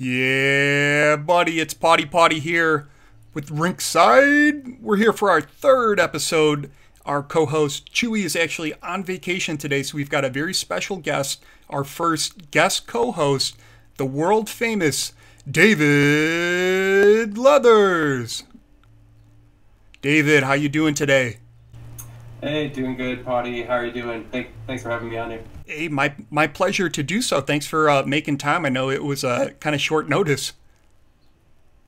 Yeah, buddy, it's Pawtai Pawtai here with Rinkside. We're here for our third episode. Our co host Chewie is actually on vacation today, so we've got a very special guest, our first guest co host, the world famous David Leathers. David, how you doing today? Hey, doing good, Pawtai. How are you doing? Thank, thanks for having me on here. Hey, my my pleasure to do so. Thanks for uh, making time. I know it was a uh, kind of short notice.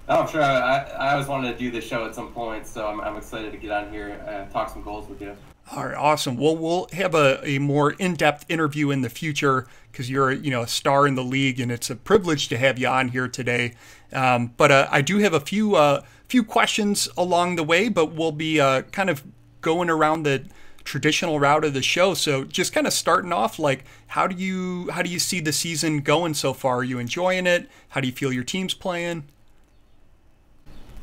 Oh, sure. I, I always wanted to do this show at some point, so I'm, I'm excited to get on here and talk some GOHLS with you. All right, awesome. Well, we'll have a, a more in-depth interview in the future because you're you know a star in the league, and it's a privilege to have you on here today. Um, but uh, I do have a few uh, few questions along the way, but we'll be uh, kind of going around the traditional route of the show. So just kind of starting off, like how do you how do you see the season going so far? Are you enjoying it? How do you feel your team's playing?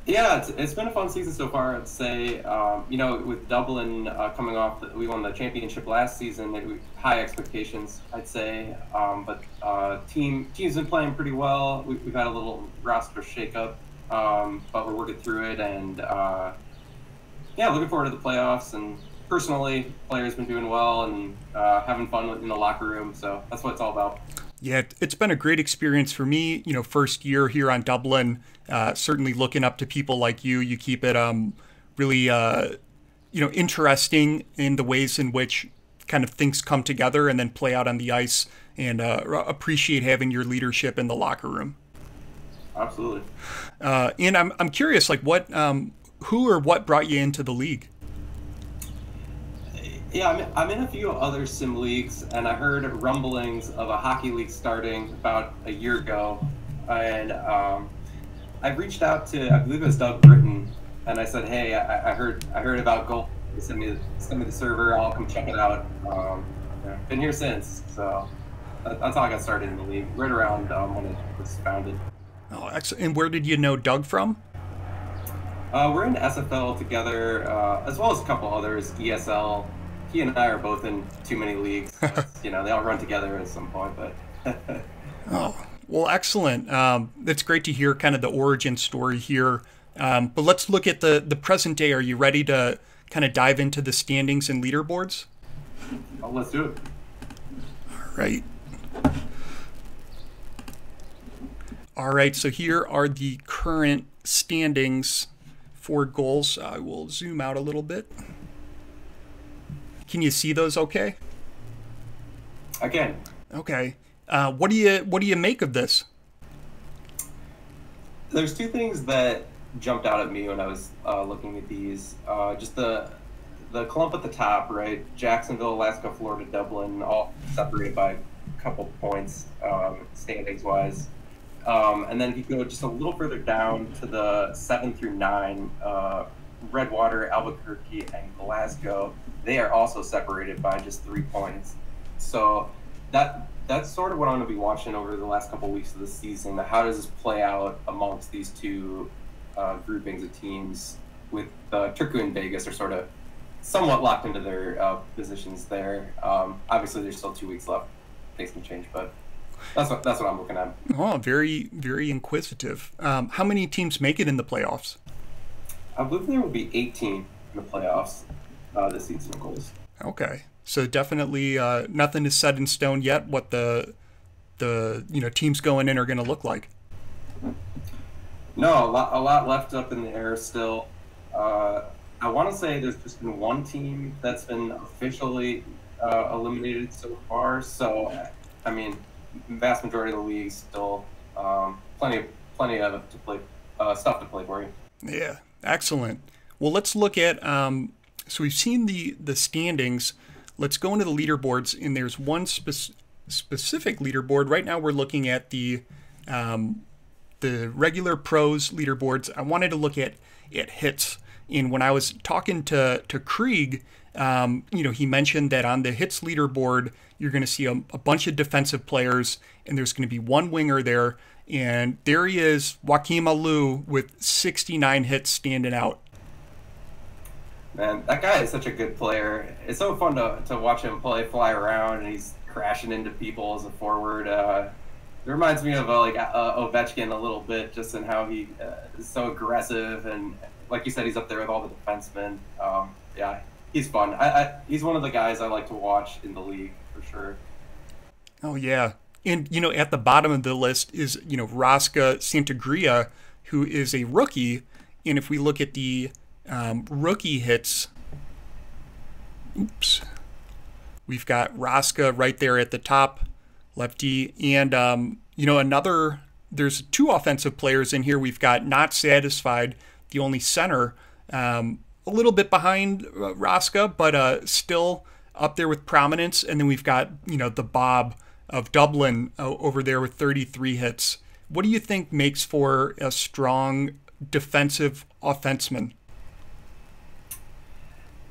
Yeah, it's, it's been a fun season so far. I'd say, um, you know, with Dublin uh, coming off, we won the championship last season. High expectations, I'd say. Um, but uh, team team's been playing pretty well. We, have had a little roster shakeup, um, but we're working through it. And uh, yeah, looking forward to the playoffs and personally, players been doing well and uh, having fun in the locker room. So that's what it's all about. Yeah, it's been a great experience for me. You know, first year here on Dublin. Uh, certainly looking up to people like you. You keep it um, really, uh, you know, interesting in the ways in which kind of things come together and then play out on the ice. And uh, appreciate having your leadership in the locker room. Absolutely. Uh, and I'm I'm curious, like what, um, who or what brought you into the league? Yeah, I'm, I'm in a few other sim leagues, and I heard rumblings of a hockey league starting about a year ago. And um, I reached out to, I believe it was Doug Britton, and I said, "Hey, I, I heard, I heard about GOHLS. Send me, send me the server. I'll come check it out." Um, yeah, been here since, so that's how I got started in the league. Right around um, when it was founded. Oh, excellent! And where did you know Doug from? Uh, we're in SFL together, uh, as well as a couple others, ESL, he and I are both in too many leagues. you know, they all run together at some point, but. oh, well, excellent. Um, that's great to hear kind of the origin story here. Um, but let's look at the, the present day. Are you ready to kind of dive into the standings and leaderboards? Oh, let's do it. All right. All right, so here are the current standings for GOHLS. I will zoom out a little bit. Can you see those okay? I can. Okay. Uh, what do you what do you make of this? There's two things that jumped out at me when I was uh, looking at these. Uh, just the the clump at the top, right? Jacksonville, Alaska, Florida, Dublin, all separated by a couple points um, standings wise. Um, and then if you go just a little further down to the seven through nine, uh, Redwater, Albuquerque, and Glasgow they are also separated by just three points. So that that's sort of what I'm going to be watching over the last couple of weeks of the season. How does this play out amongst these two uh, groupings of teams? With uh, Turku and Vegas are sort of somewhat locked into their uh, positions there. Um, obviously, there's still two weeks left. Things can change, but that's what that's what I'm looking at. Oh, very very inquisitive. Um, how many teams make it in the playoffs? I believe there will be 18 in the playoffs uh, the season GOHLS. Okay, so definitely uh, nothing is set in stone yet. What the the you know teams going in are going to look like. No, a lot, a lot left up in the air still. Uh, I want to say there's just been one team that's been officially uh, eliminated so far. So, I mean, vast majority of the league still um, plenty, of, plenty of to play, uh, stuff to play for you. Yeah, excellent. Well, let's look at um, so we've seen the the standings. Let's go into the leaderboards, and there's one spe- specific leaderboard. Right now, we're looking at the um, the regular pros leaderboards. I wanted to look at at hits. And when I was talking to to Krieg, um, you know, he mentioned that on the hits leaderboard, you're going to see a, a bunch of defensive players, and there's going to be one winger there. And there he is, Joakim Alou, with 69 hits standing out. Man, that guy is such a good player. It's so fun to, to watch him play, fly around, and he's crashing into people as a forward. Uh, it reminds me of uh, like uh, Ovechkin a little bit, just in how he uh, is so aggressive and, like you said, he's up there with all the defensemen. Um, yeah, he's fun. I, I, he's one of the guys I like to watch in the league for sure. Oh yeah, and you know at the bottom of the list is you know Raska Santagria, who is a rookie, and if we look at the um, rookie hits, oops, we've got Raska right there at the top, lefty, and um, you know another. There's two offensive players in here. We've got not satisfied, the only center, um, a little bit behind uh, Raska, but uh, still up there with prominence. And then we've got you know the Bob of Dublin uh, over there with 33 hits. What do you think makes for a strong defensive offenseman?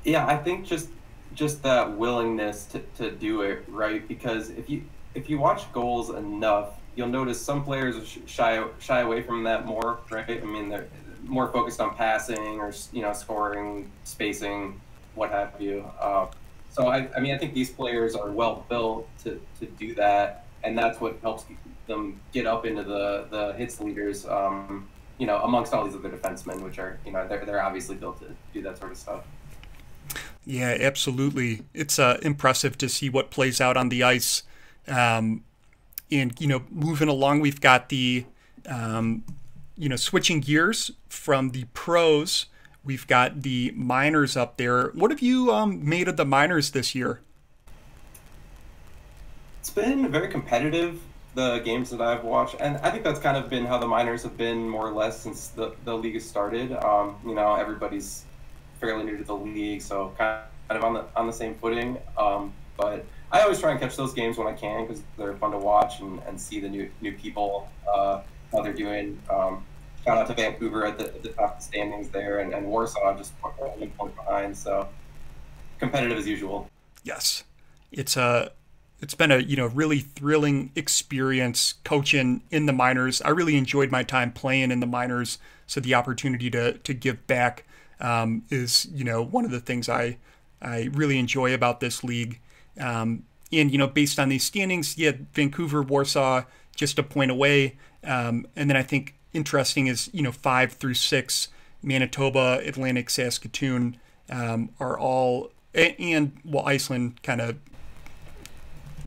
Yeah, I think just just that willingness to, to do it right because if you if you watch GOHLS enough, you'll notice some players shy shy away from that more, right? I mean, they're more focused on passing or you know scoring, spacing, what have you. Uh, so I, I mean, I think these players are well built to, to do that, and that's what helps them get up into the the hits leaders. Um, you know, amongst all these other defensemen, which are you know they're they're obviously built to do that sort of stuff. Yeah, absolutely. It's uh, impressive to see what plays out on the ice. Um, and you know, moving along, we've got the um, you know switching gears from the pros We've got the minors up there. What have you um, made of the minors this year? It's been very competitive, the games that I've watched. And I think that's kind of been how the minors have been more or less since the, the league has started. Um, you know, everybody's fairly new to the league, so kind of on the, on the same footing. Um, but I always try and catch those games when I can because they're fun to watch and, and see the new new people, uh, how they're doing. Um, out to Vancouver at the, at the top of the standings there, and, and Warsaw just one point behind. So competitive as usual. Yes, it's a it's been a you know really thrilling experience coaching in the minors. I really enjoyed my time playing in the minors, so the opportunity to to give back um, is you know one of the things I I really enjoy about this league. Um, and you know based on these standings, yeah, Vancouver, Warsaw, just a point away, um, and then I think interesting is you know five through six, Manitoba, Atlantic, Saskatoon um, are all and well Iceland kind of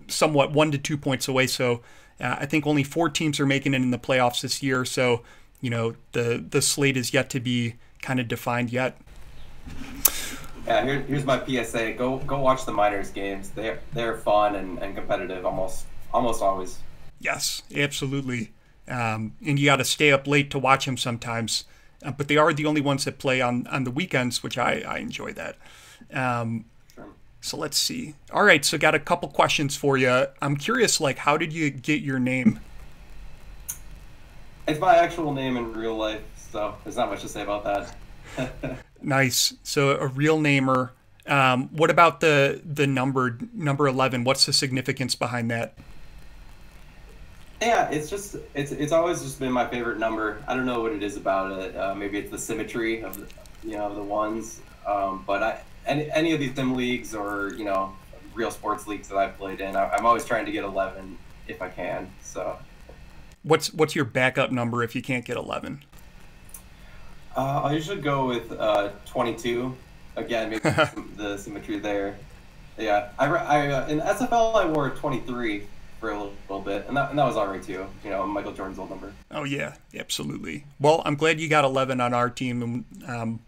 somewhat one to two points away. So uh, I think only four teams are making it in the playoffs this year. So you know the the slate is yet to be kind of defined yet. Yeah, here, here's my PSA: go go watch the minors games. They're they're fun and, and competitive almost almost always. Yes, absolutely. Um, and you got to stay up late to watch them sometimes. Uh, but they are the only ones that play on, on the weekends, which I, I enjoy that. Um, so let's see. All right, so got a couple questions for you. I'm curious, like, how did you get your name? It's my actual name in real life, so there's not much to say about that. nice. So a real namer. Um, what about the the number number eleven? What's the significance behind that? Yeah, it's just it's it's always just been my favorite number. I don't know what it is about it. Uh, maybe it's the symmetry of the you know the ones. Um, but I any any of these sim leagues or you know real sports leagues that I've played in, I, am always trying to get 11 if I can. So. What's what's your backup number if you can't get 11? Uh, I usually go with uh, 22. Again, maybe the symmetry there. Yeah, I, I uh, in SFL I wore 23 for a little, little bit, and that, and that was alright too. You know, Michael Jordan's old number. Oh yeah, absolutely. Well, I'm glad you got 11 on our team, and um,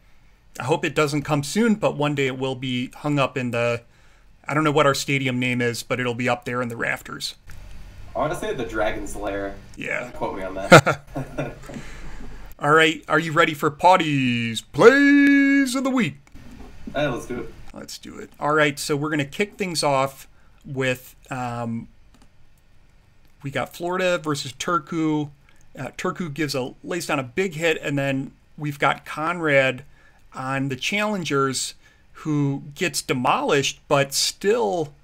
I hope it doesn't come soon, but one day it will be hung up in the. I don't know what our stadium name is, but it'll be up there in the rafters. I want to say the Dragon's Lair. Yeah. Quote me on that. All right, are you ready for Pawtai's Plays of the Week? Hey, let's do it. Let's do it. All right, so we're going to kick things off with um, we got Florida versus Turku. Uh, Turku gives a lays down a big hit, and then we've got Conrad on the challengers who gets demolished, but still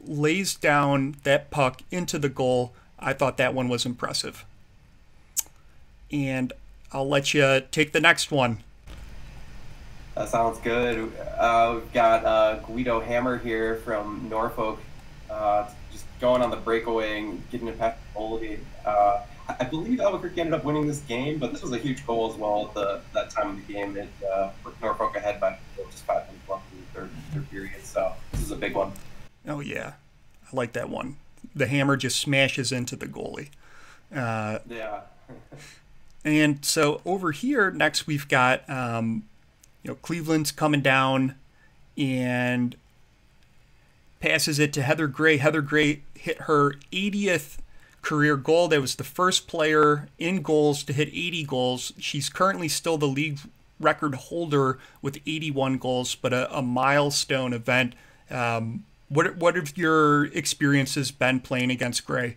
lays down that puck into the goal. I thought that one was impressive. And I'll let you take the next one. That sounds good. Uh, we've got uh, Guido Hammer here from Norfolk, uh, going on the breakaway and getting it past goalie. Uh, I believe Albuquerque ended up winning this game, but this was a huge goal as well at the, that time of the game. It uh, Norfolk ahead by just five minutes left in the third, third period, so this is a big one. Oh yeah, I like that one. The hammer just smashes into the goalie. Uh, yeah. and so over here next we've got um, you know Cleveland's coming down and passes it to Heather Gray. Heather Gray hit her 80th career goal. That was the first player in GOHLS to hit 80 goals. She's currently still the league record holder with 81 goals, but a, a milestone event. Um, what what have your experiences been playing against Gray?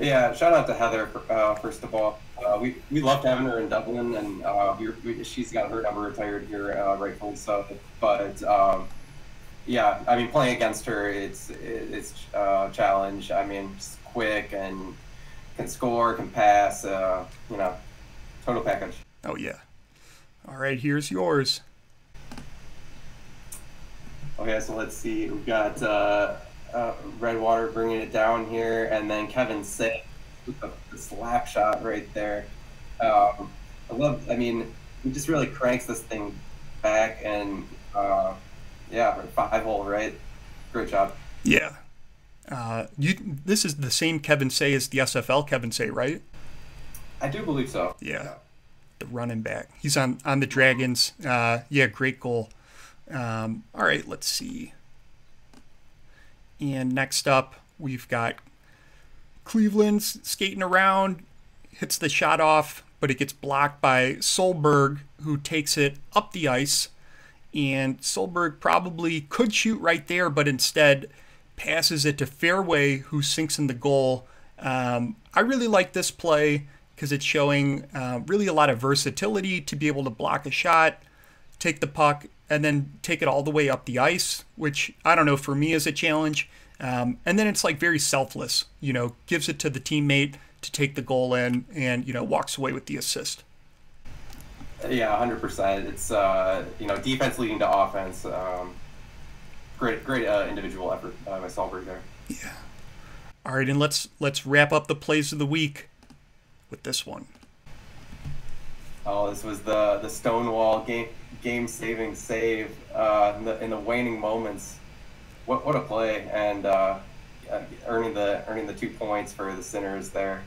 Yeah, shout out to Heather uh, first of all. Uh, we we loved having her in Dublin, and uh, we, we, she's got her number retired here, uh, rightfully so. But um, yeah, I mean, playing against her, it's it's a challenge. I mean, she's quick and can score, can pass. Uh, you know, total package. Oh yeah. All right, here's yours. Okay, so let's see. We've got uh, uh, Redwater bringing it down here, and then Kevin Say with the, the slap shot right there. Um, I love. I mean, he just really cranks this thing back, and uh, yeah, five hole, right? Great job. Yeah. Uh, you. This is the same Kevin Say as the SFL Kevin Say, right? I do believe so. Yeah. yeah. The running back. He's on on the Dragons. Uh, yeah, great goal. Um, all right, let's see. And next up, we've got Cleveland skating around, hits the shot off, but it gets blocked by Solberg, who takes it up the ice. And Solberg probably could shoot right there, but instead passes it to Fairway, who sinks in the goal. Um, I really like this play because it's showing uh, really a lot of versatility to be able to block a shot, take the puck, and then take it all the way up the ice, which I don't know for me is a challenge. Um, and then it's like very selfless, you know, gives it to the teammate to take the goal in and, you know, walks away with the assist. Yeah, 100%. It's, uh, you know, defense leading to offense. Um, great, great uh, individual effort by Solberg there. Yeah. All right, and let's let's wrap up the plays of the week with this one. Oh, this was the the Stonewall game game saving save uh, in the in the waning moments. What what a play and uh, earning the earning the two points for the Sinners there.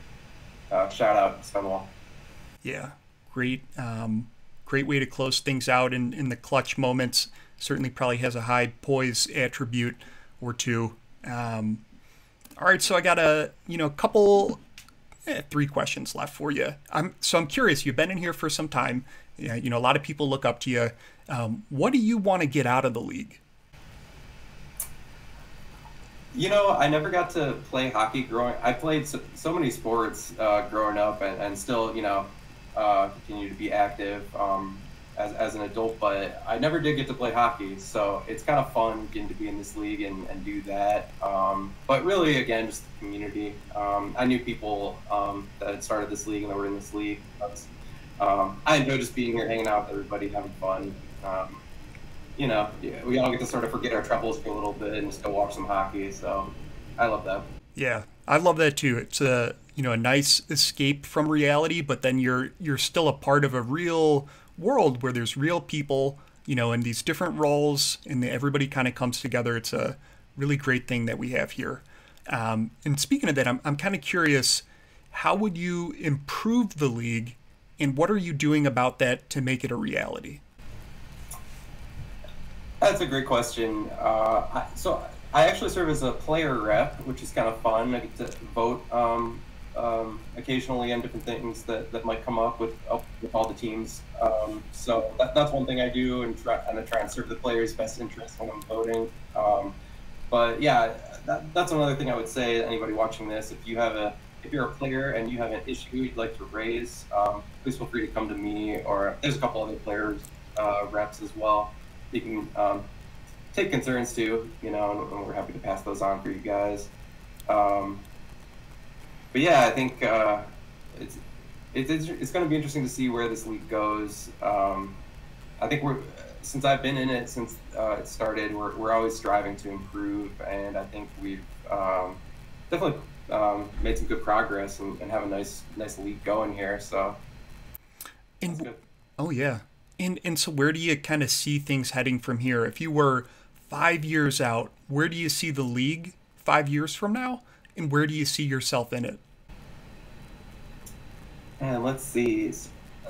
Uh, shout out Stonewall. Yeah, great um, great way to close things out in in the clutch moments. Certainly, probably has a high poise attribute or two. Um, all right, so I got a you know couple eh, three questions left for you. I'm so I'm curious. You've been in here for some time. You know, a lot of people look up to you. Um, what do you want to get out of the league? You know, I never got to play hockey growing. I played so, so many sports uh, growing up, and, and still, you know, uh, continue to be active um, as, as an adult. But I never did get to play hockey, so it's kind of fun getting to be in this league and, and do that. Um, but really, again, just the community. Um, I knew people um, that had started this league and that were in this league. Um, I enjoy just being here, hanging out with everybody, having fun. Um, you know, yeah, we all get to sort of forget our troubles for a little bit and just go watch some hockey. So I love that. Yeah, I love that too. It's a you know a nice escape from reality, but then you're you're still a part of a real world where there's real people, you know, in these different roles, and everybody kind of comes together. It's a really great thing that we have here. Um, and speaking of that, I'm I'm kind of curious, how would you improve the league and what are you doing about that to make it a reality? That's a great question. Uh, so I actually serve as a player rep, which is kind of fun. I get to vote um, um, occasionally on different things that, that might come up with, with all the teams. Um, so that, that's one thing I do, and try, and I try and serve the players' best interest when I'm voting. Um, but yeah, that, that's another thing I would say to anybody watching this. If you have a if you're a player and you have an issue you'd like to raise, um, please feel free to come to me or there's a couple other players uh, reps as well. You can um, take concerns to, you know, and we're happy to pass those on for you guys. Um, but yeah, I think uh, it's, it's it's going to be interesting to see where this league goes. Um, I think we're since I've been in it since uh, it started, we're, we're always striving to improve, and I think we've um, definitely um, made some good progress and, and, have a nice nice league going here. So, and, oh yeah, and and so where do you kind of see things heading from here? If you were five years out, where do you see the league five years from now, and where do you see yourself in it? And let's see.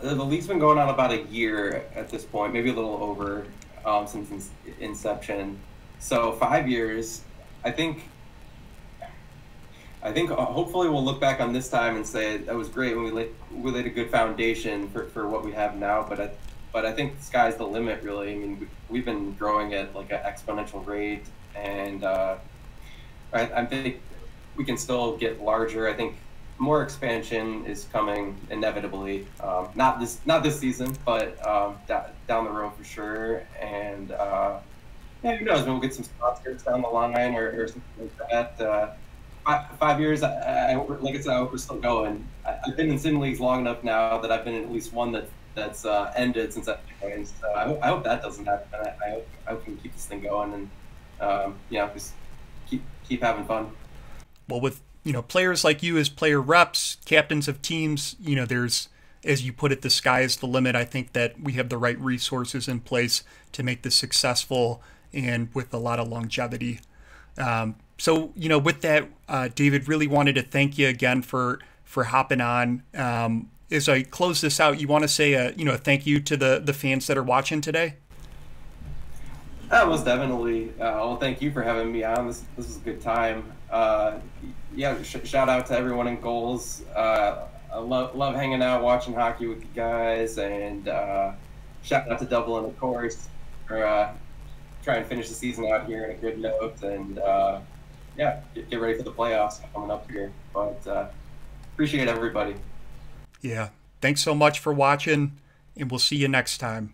The league's been going on about a year at this point, maybe a little over um, since inception. So five years. I think I think uh, hopefully we'll look back on this time and say that was great when we laid, we laid a good foundation for, for what we have now. But I, but I think the sky's the limit, really. I mean, we, have been growing at like an exponential rate, and uh, I, I think we can still get larger. I think more expansion is coming inevitably. Um, not this not this season, but um, down the road for sure. And uh, yeah, who knows? We'll get some sponsors down the line or, or something like that. Uh, five, five years, I, I, like I said, I hope we're still going. I, have been in sim leagues long enough now that I've been in at least one that that's uh, ended since I've joined. So I I hope that doesn't happen. I, I, hope I hope we can keep this thing going and um, know just keep keep having fun. Well, with you know players like you as player reps, captains of teams, you know there's as you put it, the sky is the limit. I think that we have the right resources in place to make this successful and with a lot of longevity. Um, so you know, with that, uh, David, really wanted to thank you again for for hopping on. Um, as I close this out, you want to say a you know a thank you to the the fans that are watching today. That was definitely. Uh, well, thank you for having me on. This this was a good time. Uh, yeah, sh- shout out to everyone in GOHLS. Uh, I love love hanging out, watching hockey with you guys, and uh, shout out to Dublin, of course, for uh, trying to finish the season out here in a good note. And uh, yeah, get, get, ready for the playoffs coming up here. But uh, appreciate everybody. Yeah. Thanks so much for watching, and we'll see you next time.